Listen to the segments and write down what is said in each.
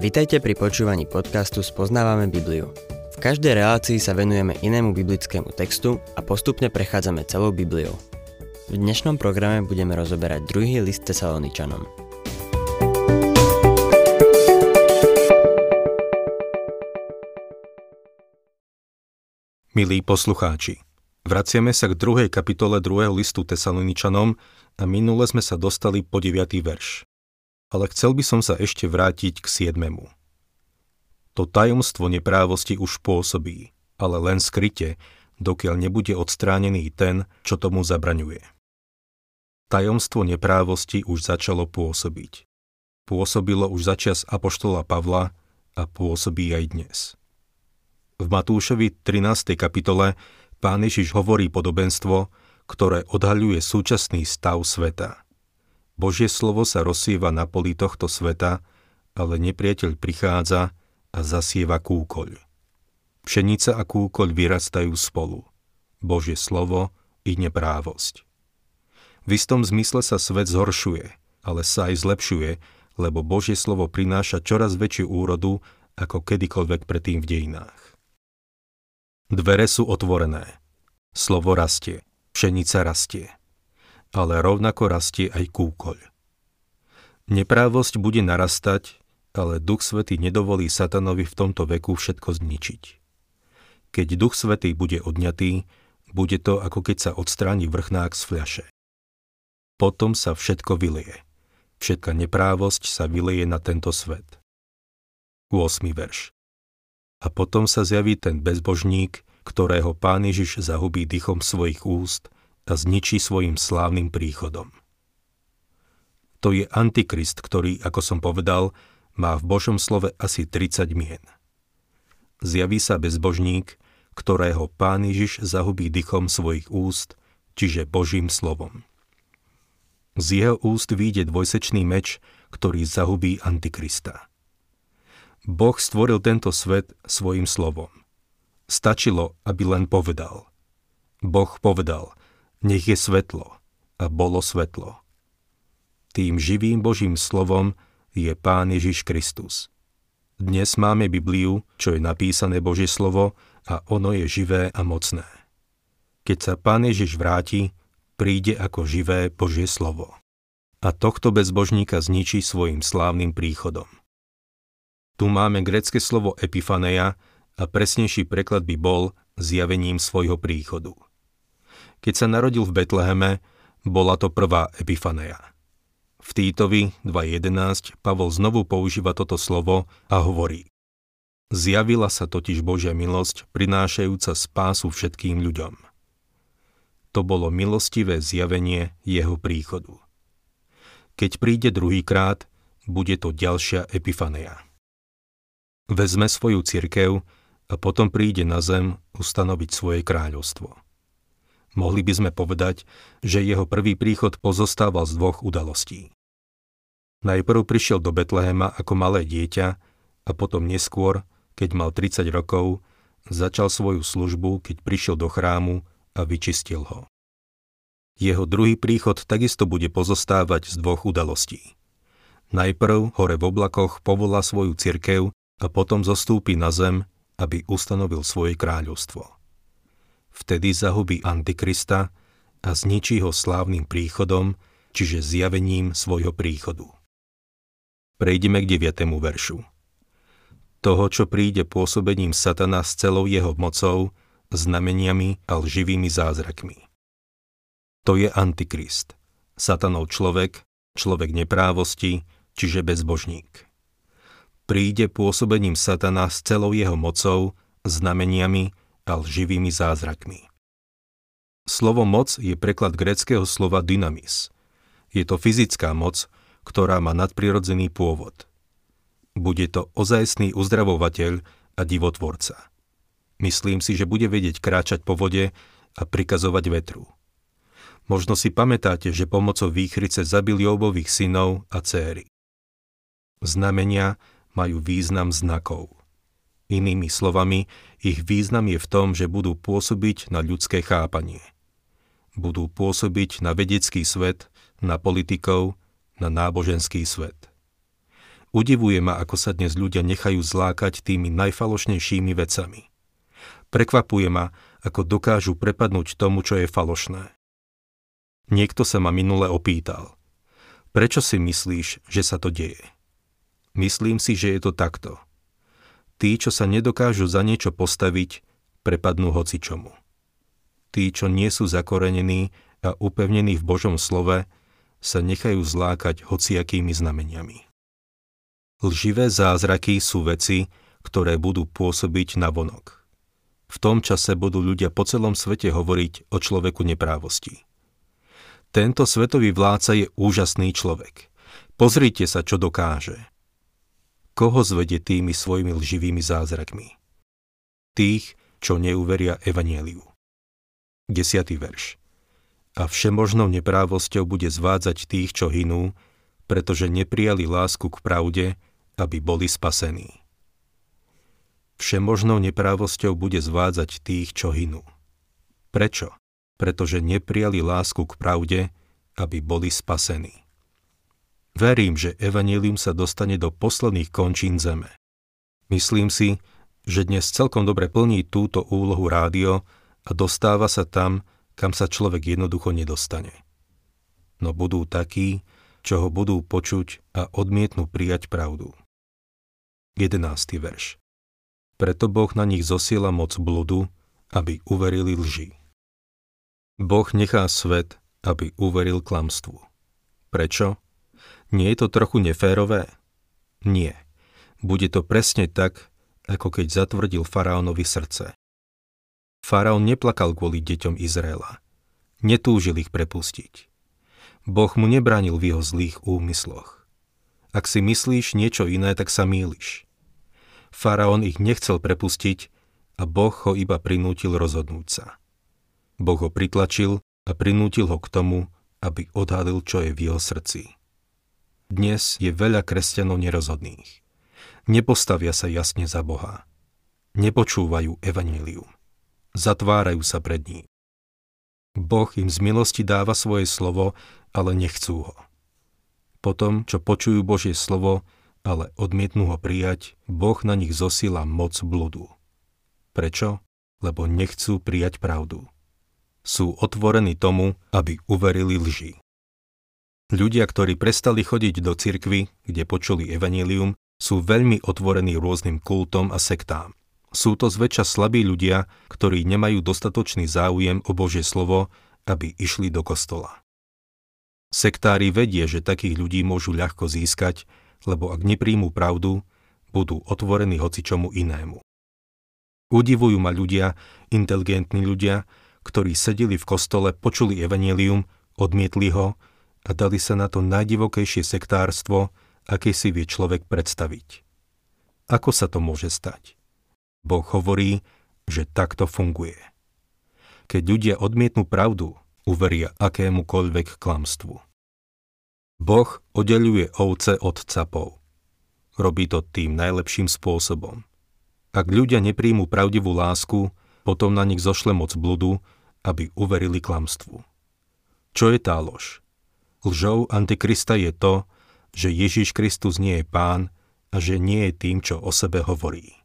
Vitajte pri počúvaní podcastu Spoznávame Bibliu. V každej relácii sa venujeme inému biblickému textu a postupne prechádzame celou Bibliou. V dnešnom programe budeme rozoberať druhý list Tesaloničanom. Milí poslucháči, vraciame sa k druhej kapitole druhého listu Tesaloničanom a minule sme sa dostali po 9. verš ale chcel by som sa ešte vrátiť k siedmemu. To tajomstvo neprávosti už pôsobí, ale len skryte, dokiaľ nebude odstránený ten, čo tomu zabraňuje. Tajomstvo neprávosti už začalo pôsobiť. Pôsobilo už začas Apoštola Pavla a pôsobí aj dnes. V Matúšovi 13. kapitole pán Ježiš hovorí podobenstvo, ktoré odhaľuje súčasný stav sveta – Božie slovo sa rozsieva na poli tohto sveta, ale nepriateľ prichádza a zasieva kúkoľ. Pšenica a kúkoľ vyrastajú spolu. Božie slovo i neprávosť. V istom zmysle sa svet zhoršuje, ale sa aj zlepšuje, lebo Božie slovo prináša čoraz väčšiu úrodu ako kedykoľvek predtým v dejinách. Dvere sú otvorené. Slovo rastie. Pšenica rastie ale rovnako rastie aj kúkoľ. Neprávosť bude narastať, ale Duch Svetý nedovolí satanovi v tomto veku všetko zničiť. Keď Duch Svetý bude odňatý, bude to ako keď sa odstráni vrchnák z fľaše. Potom sa všetko vyleje. Všetka neprávosť sa vyleje na tento svet. 8. verš. A potom sa zjaví ten bezbožník, ktorého pán Ježiš zahubí dychom svojich úst – a zničí svojim slávnym príchodom. To je Antikrist, ktorý, ako som povedal, má v Božom slove asi 30 mien. Zjaví sa bezbožník, ktorého Pán Ježiš zahubí dychom svojich úst, čiže Božím slovom. Z jeho úst vyjde dvojsečný meč, ktorý zahubí Antikrista. Boh stvoril tento svet svojim slovom. Stačilo, aby len povedal. Boh povedal, nech je svetlo. A bolo svetlo. Tým živým Božím slovom je Pán Ježiš Kristus. Dnes máme Bibliu, čo je napísané Božie slovo a ono je živé a mocné. Keď sa Pán Ježiš vráti, príde ako živé Božie slovo. A tohto bezbožníka zničí svojim slávnym príchodom. Tu máme grecké slovo epifaneia a presnejší preklad by bol zjavením svojho príchodu. Keď sa narodil v Betleheme, bola to prvá epifaneja. V Týtovi 2.11 Pavol znovu používa toto slovo a hovorí Zjavila sa totiž Božia milosť, prinášajúca spásu všetkým ľuďom. To bolo milostivé zjavenie jeho príchodu. Keď príde druhýkrát, bude to ďalšia epifaneja. Vezme svoju cirkev a potom príde na zem ustanoviť svoje kráľovstvo. Mohli by sme povedať, že jeho prvý príchod pozostával z dvoch udalostí. Najprv prišiel do Betlehema ako malé dieťa a potom neskôr, keď mal 30 rokov, začal svoju službu, keď prišiel do chrámu a vyčistil ho. Jeho druhý príchod takisto bude pozostávať z dvoch udalostí. Najprv hore v oblakoch povolá svoju cirkev a potom zostúpi na zem, aby ustanovil svoje kráľovstvo vtedy zahubí Antikrista a zničí ho slávnym príchodom, čiže zjavením svojho príchodu. Prejdeme k 9. veršu. Toho, čo príde pôsobením satana s celou jeho mocou, znameniami a lživými zázrakmi. To je Antikrist, satanov človek, človek neprávosti, čiže bezbožník. Príde pôsobením satana s celou jeho mocou, znameniami a lživými zázrakmi. Slovo moc je preklad greckého slova dynamis. Je to fyzická moc, ktorá má nadprirodzený pôvod. Bude to ozajstný uzdravovateľ a divotvorca. Myslím si, že bude vedieť kráčať po vode a prikazovať vetru. Možno si pamätáte, že pomocou výchrice zabil Jobových synov a céry. Znamenia majú význam znakov. Inými slovami, ich význam je v tom, že budú pôsobiť na ľudské chápanie. Budú pôsobiť na vedecký svet, na politikov, na náboženský svet. Udivuje ma, ako sa dnes ľudia nechajú zlákať tými najfalošnejšími vecami. Prekvapuje ma, ako dokážu prepadnúť tomu, čo je falošné. Niekto sa ma minule opýtal. Prečo si myslíš, že sa to deje? Myslím si, že je to takto. Tí, čo sa nedokážu za niečo postaviť, prepadnú hocičomu. Tí, čo nie sú zakorenení a upevnení v Božom slove, sa nechajú zlákať hociakými znameniami. Lživé zázraky sú veci, ktoré budú pôsobiť na vonok. V tom čase budú ľudia po celom svete hovoriť o človeku neprávosti. Tento svetový vládca je úžasný človek. Pozrite sa, čo dokáže. Koho zvedie tými svojimi lživými zázrakmi? Tých, čo neuveria evanieliu. 10. verš. A všemožnou neprávosťou bude zvádzať tých, čo hinú, pretože neprijali lásku k pravde, aby boli spasení. Všemožnou neprávosťou bude zvádzať tých, čo hynú. Prečo? Pretože neprijali lásku k pravde, aby boli spasení. Verím, že evanílium sa dostane do posledných končín zeme. Myslím si, že dnes celkom dobre plní túto úlohu rádio a dostáva sa tam, kam sa človek jednoducho nedostane. No budú takí, čo ho budú počuť a odmietnú prijať pravdu. 11. verš. Preto Boh na nich zosiela moc bludu, aby uverili lži. Boh nechá svet, aby uveril klamstvu. Prečo? Nie je to trochu neférové? Nie. Bude to presne tak, ako keď zatvrdil faraónovi srdce. Faraón neplakal kvôli deťom Izraela. Netúžil ich prepustiť. Boh mu nebránil v jeho zlých úmysloch. Ak si myslíš niečo iné, tak sa mýliš. Faraón ich nechcel prepustiť a Boh ho iba prinútil rozhodnúť sa. Boh ho pritlačil a prinútil ho k tomu, aby odhalil, čo je v jeho srdci. Dnes je veľa kresťanov nerozhodných. Nepostavia sa jasne za Boha. Nepočúvajú evanílium. Zatvárajú sa pred ním. Boh im z milosti dáva svoje slovo, ale nechcú ho. Potom, čo počujú Božie slovo, ale odmietnú ho prijať, Boh na nich zosila moc bludu. Prečo? Lebo nechcú prijať pravdu. Sú otvorení tomu, aby uverili lži. Ľudia, ktorí prestali chodiť do cirkvy, kde počuli evanílium, sú veľmi otvorení rôznym kultom a sektám. Sú to zväčša slabí ľudia, ktorí nemajú dostatočný záujem o Božie slovo, aby išli do kostola. Sektári vedie, že takých ľudí môžu ľahko získať, lebo ak nepríjmú pravdu, budú otvorení hocičomu inému. Udivujú ma ľudia, inteligentní ľudia, ktorí sedeli v kostole, počuli evanelium, odmietli ho a dali sa na to najdivokejšie sektárstvo, aké si vie človek predstaviť. Ako sa to môže stať? Boh hovorí, že takto funguje. Keď ľudia odmietnú pravdu, uveria akémukoľvek klamstvu. Boh oddeluje ovce od capov. Robí to tým najlepším spôsobom. Ak ľudia nepríjmú pravdivú lásku, potom na nich zošle moc bludu, aby uverili klamstvu. Čo je tá lož? Lžou Antikrista je to, že Ježiš Kristus nie je pán a že nie je tým, čo o sebe hovorí.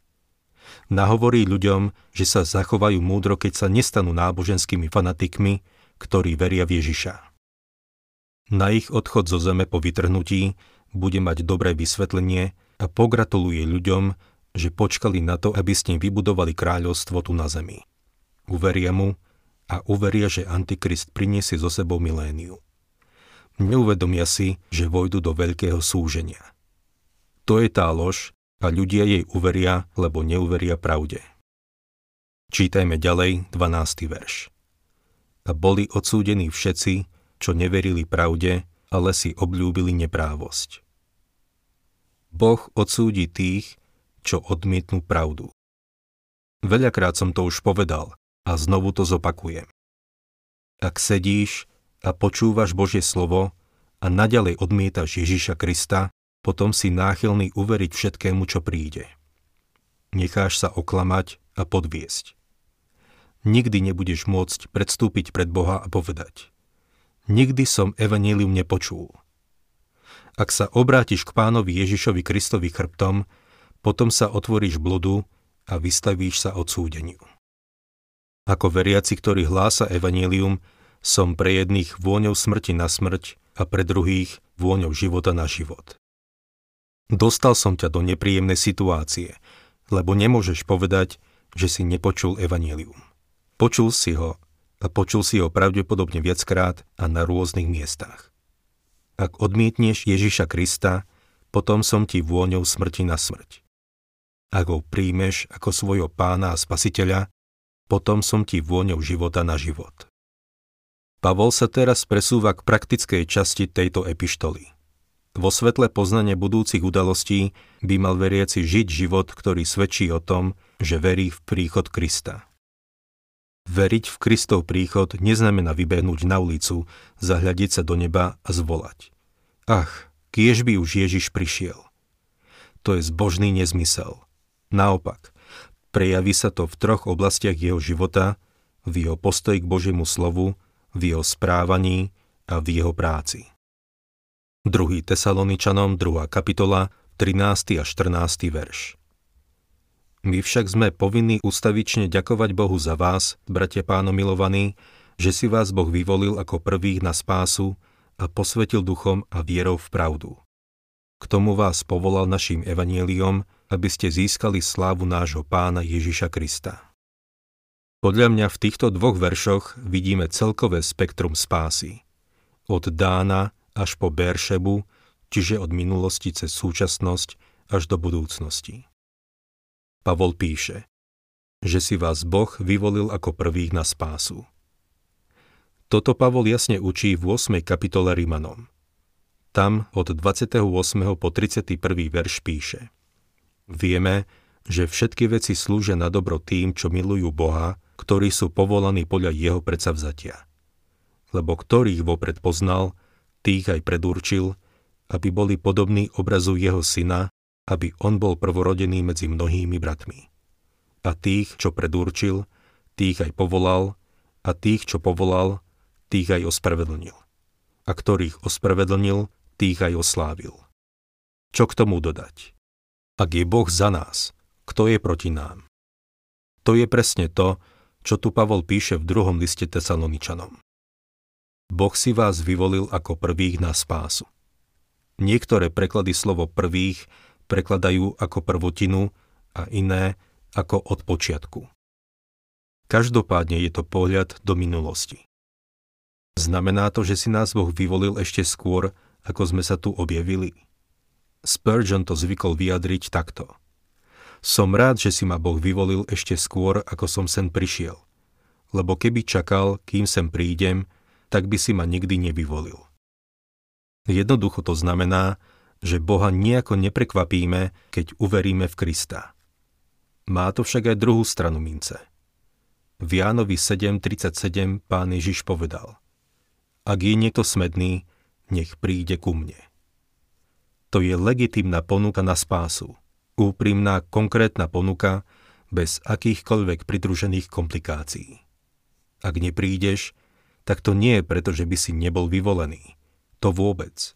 Nahovorí ľuďom, že sa zachovajú múdro, keď sa nestanú náboženskými fanatikmi, ktorí veria v Ježiša. Na ich odchod zo zeme po vytrhnutí bude mať dobré vysvetlenie a pogratuluje ľuďom, že počkali na to, aby s ním vybudovali kráľovstvo tu na zemi. Uveria mu a uveria, že Antikrist priniesie zo sebou miléniu. Neuvedomia si, že vojdu do veľkého súženia. To je tá lož a ľudia jej uveria, lebo neuveria pravde. Čítajme ďalej 12. verš. A boli odsúdení všetci, čo neverili pravde, ale si obľúbili neprávosť. Boh odsúdi tých, čo odmietnú pravdu. Veľakrát som to už povedal a znovu to zopakujem. Ak sedíš a počúvaš Božie slovo a naďalej odmietaš Ježiša Krista, potom si náchylný uveriť všetkému, čo príde. Necháš sa oklamať a podviesť. Nikdy nebudeš môcť predstúpiť pred Boha a povedať – Nikdy som evanílium nepočul. Ak sa obrátiš k pánovi Ježišovi Kristovi chrbtom, potom sa otvoríš blodu a vystavíš sa odsúdeniu. Ako veriaci, ktorý hlása evanílium, som pre jedných vôňou smrti na smrť a pre druhých vôňou života na život. Dostal som ťa do nepríjemnej situácie, lebo nemôžeš povedať, že si nepočul evanílium. Počul si ho a počul si ho pravdepodobne viackrát a na rôznych miestach. Ak odmietneš Ježiša Krista, potom som ti vôňou smrti na smrť. Ak ho príjmeš ako svojho pána a spasiteľa, potom som ti vôňou života na život. Pavol sa teraz presúva k praktickej časti tejto epištoly. Vo svetle poznania budúcich udalostí by mal veriaci žiť život, ktorý svedčí o tom, že verí v príchod Krista. Veriť v Kristov príchod neznamená vybehnúť na ulicu, zahľadiť sa do neba a zvolať. Ach, kiež by už Ježiš prišiel. To je zbožný nezmysel. Naopak, prejaví sa to v troch oblastiach jeho života, v jeho postoji k Božiemu slovu, v jeho správaní a v jeho práci. 2. Tesaloničanom 2. kapitola 13. a 14. verš. My však sme povinní ustavične ďakovať Bohu za vás, bratia páno milovaní, že si vás Boh vyvolil ako prvých na spásu a posvetil duchom a vierou v pravdu. K tomu vás povolal našim evanieliom, aby ste získali slávu nášho pána Ježiša Krista. Podľa mňa v týchto dvoch veršoch vidíme celkové spektrum spásy. Od Dána až po Beršebu, čiže od minulosti cez súčasnosť až do budúcnosti. Pavol píše, že si vás Boh vyvolil ako prvých na spásu. Toto Pavol jasne učí v 8. kapitole Rimanom. Tam od 28. po 31. verš píše Vieme, že všetky veci slúžia na dobro tým, čo milujú Boha, ktorí sú povolaní podľa jeho predsavzatia. Lebo ktorých vopred poznal, tých aj predurčil, aby boli podobní obrazu jeho syna, aby on bol prvorodený medzi mnohými bratmi. A tých, čo predurčil, tých aj povolal, a tých, čo povolal, tých aj ospravedlnil. A ktorých ospravedlnil, tých aj oslávil. Čo k tomu dodať? Ak je Boh za nás, kto je proti nám? To je presne to, čo tu Pavol píše v druhom liste Tesaloničanom. Boh si vás vyvolil ako prvých na spásu. Niektoré preklady slovo prvých prekladajú ako prvotinu a iné ako od počiatku. Každopádne je to pohľad do minulosti. Znamená to, že si nás Boh vyvolil ešte skôr, ako sme sa tu objavili. Spurgeon to zvykol vyjadriť takto. Som rád, že si ma Boh vyvolil ešte skôr, ako som sem prišiel. Lebo keby čakal, kým sem prídem, tak by si ma nikdy nevyvolil. Jednoducho to znamená, že Boha nejako neprekvapíme, keď uveríme v Krista. Má to však aj druhú stranu mince. V Jánovi 7.37 pán Ježiš povedal Ak je niekto smedný, nech príde ku mne. To je legitimná ponuka na spásu. Úprimná, konkrétna ponuka, bez akýchkoľvek pridružených komplikácií. Ak neprídeš, tak to nie je preto, že by si nebol vyvolený. To vôbec.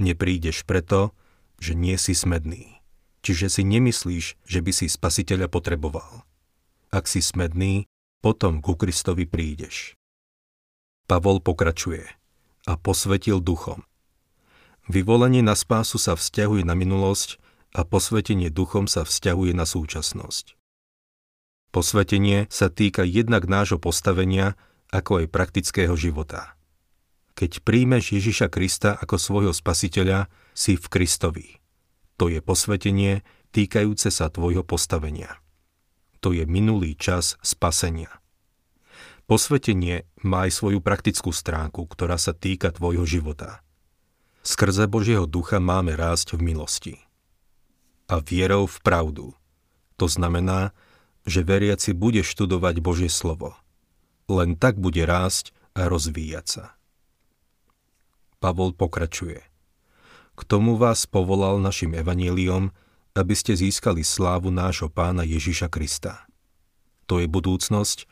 Neprídeš preto, že nie si smedný. Čiže si nemyslíš, že by si spasiteľa potreboval. Ak si smedný, potom ku Kristovi prídeš. Pavol pokračuje a posvetil duchom. Vyvolenie na spásu sa vzťahuje na minulosť a posvetenie duchom sa vzťahuje na súčasnosť. Posvetenie sa týka jednak nášho postavenia, ako aj praktického života. Keď príjmeš Ježiša Krista ako svojho spasiteľa, si v Kristovi. To je posvetenie týkajúce sa tvojho postavenia. To je minulý čas spasenia. Posvetenie má aj svoju praktickú stránku, ktorá sa týka tvojho života. Skrze Božieho ducha máme rásť v milosti. A vierou v pravdu. To znamená, že veriaci bude študovať Božie slovo. Len tak bude rásť a rozvíjať sa. Pavol pokračuje. K tomu vás povolal našim evaníliom, aby ste získali slávu nášho pána Ježiša Krista. To je budúcnosť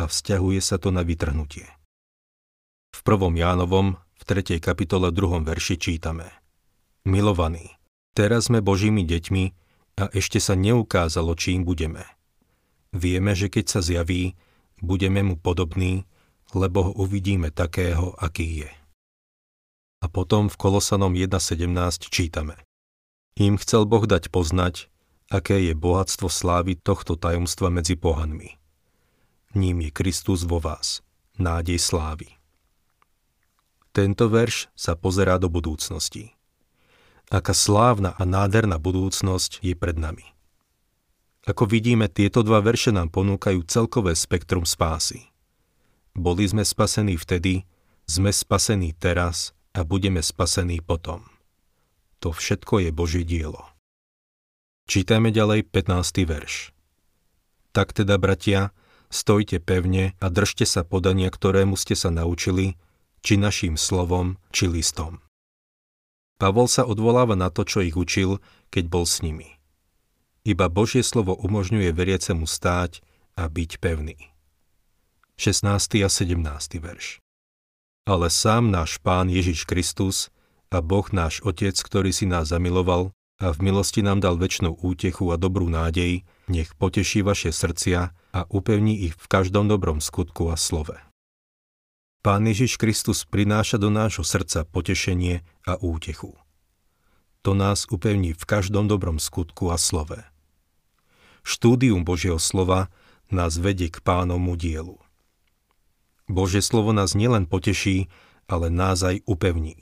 a vzťahuje sa to na vytrhnutie. V prvom Jánovom, v 3. kapitole 2. verši čítame Milovaní, teraz sme Božími deťmi a ešte sa neukázalo, čím budeme. Vieme, že keď sa zjaví, budeme mu podobní, lebo ho uvidíme takého, aký je. A potom v Kolosanom 1.17 čítame. Im chcel Boh dať poznať, aké je bohatstvo slávy tohto tajomstva medzi pohanmi. Ním je Kristus vo vás, nádej slávy. Tento verš sa pozerá do budúcnosti. Aká slávna a nádherná budúcnosť je pred nami. Ako vidíme, tieto dva verše nám ponúkajú celkové spektrum spásy. Boli sme spasení vtedy, sme spasení teraz a budeme spasení potom. To všetko je Božie dielo. Čítame ďalej 15. verš. Tak teda, bratia, stojte pevne a držte sa podania, ktorému ste sa naučili, či našim slovom, či listom. Pavol sa odvoláva na to, čo ich učil, keď bol s nimi. Iba Božie slovo umožňuje veriacemu stáť a byť pevný. 16. a 17. verš Ale sám náš Pán Ježiš Kristus a Boh náš Otec, ktorý si nás zamiloval, a v milosti nám dal väčšinu útechu a dobrú nádej, nech poteší vaše srdcia a upevní ich v každom dobrom skutku a slove. Pán Ježiš Kristus prináša do nášho srdca potešenie a útechu. To nás upevní v každom dobrom skutku a slove. Štúdium Božieho slova nás vedie k pánovmu dielu. Božie slovo nás nielen poteší, ale nás aj upevní.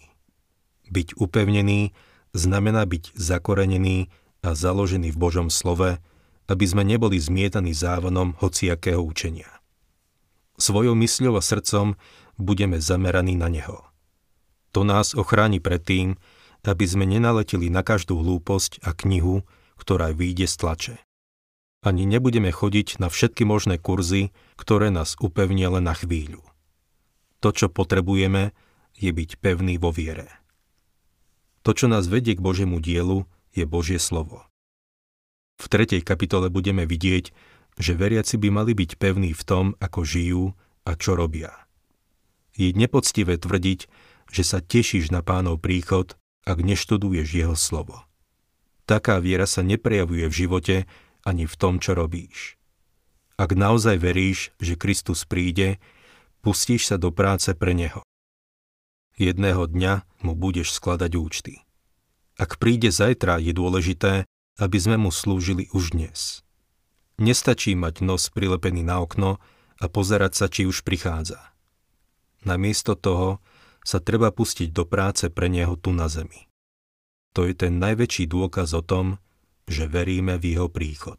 Byť upevnený znamená byť zakorenený a založený v Božom slove, aby sme neboli zmietaní závonom hociakého učenia. Svojou mysľou a srdcom budeme zameraní na Neho. To nás ochráni pred tým, aby sme nenaletili na každú hlúposť a knihu, ktorá vyjde z tlače. Ani nebudeme chodiť na všetky možné kurzy, ktoré nás upevnia len na chvíľu. To, čo potrebujeme, je byť pevný vo viere. To, čo nás vedie k Božiemu dielu, je Božie slovo. V tretej kapitole budeme vidieť, že veriaci by mali byť pevní v tom, ako žijú a čo robia. Je nepoctivé tvrdiť, že sa tešíš na pánov príchod, ak neštuduješ jeho slovo. Taká viera sa neprejavuje v živote ani v tom, čo robíš. Ak naozaj veríš, že Kristus príde, pustíš sa do práce pre Neho. Jedného dňa mu budeš skladať účty. Ak príde zajtra, je dôležité, aby sme mu slúžili už dnes. Nestačí mať nos prilepený na okno a pozerať sa, či už prichádza. Namiesto toho sa treba pustiť do práce pre neho tu na zemi. To je ten najväčší dôkaz o tom, že veríme v jeho príchod.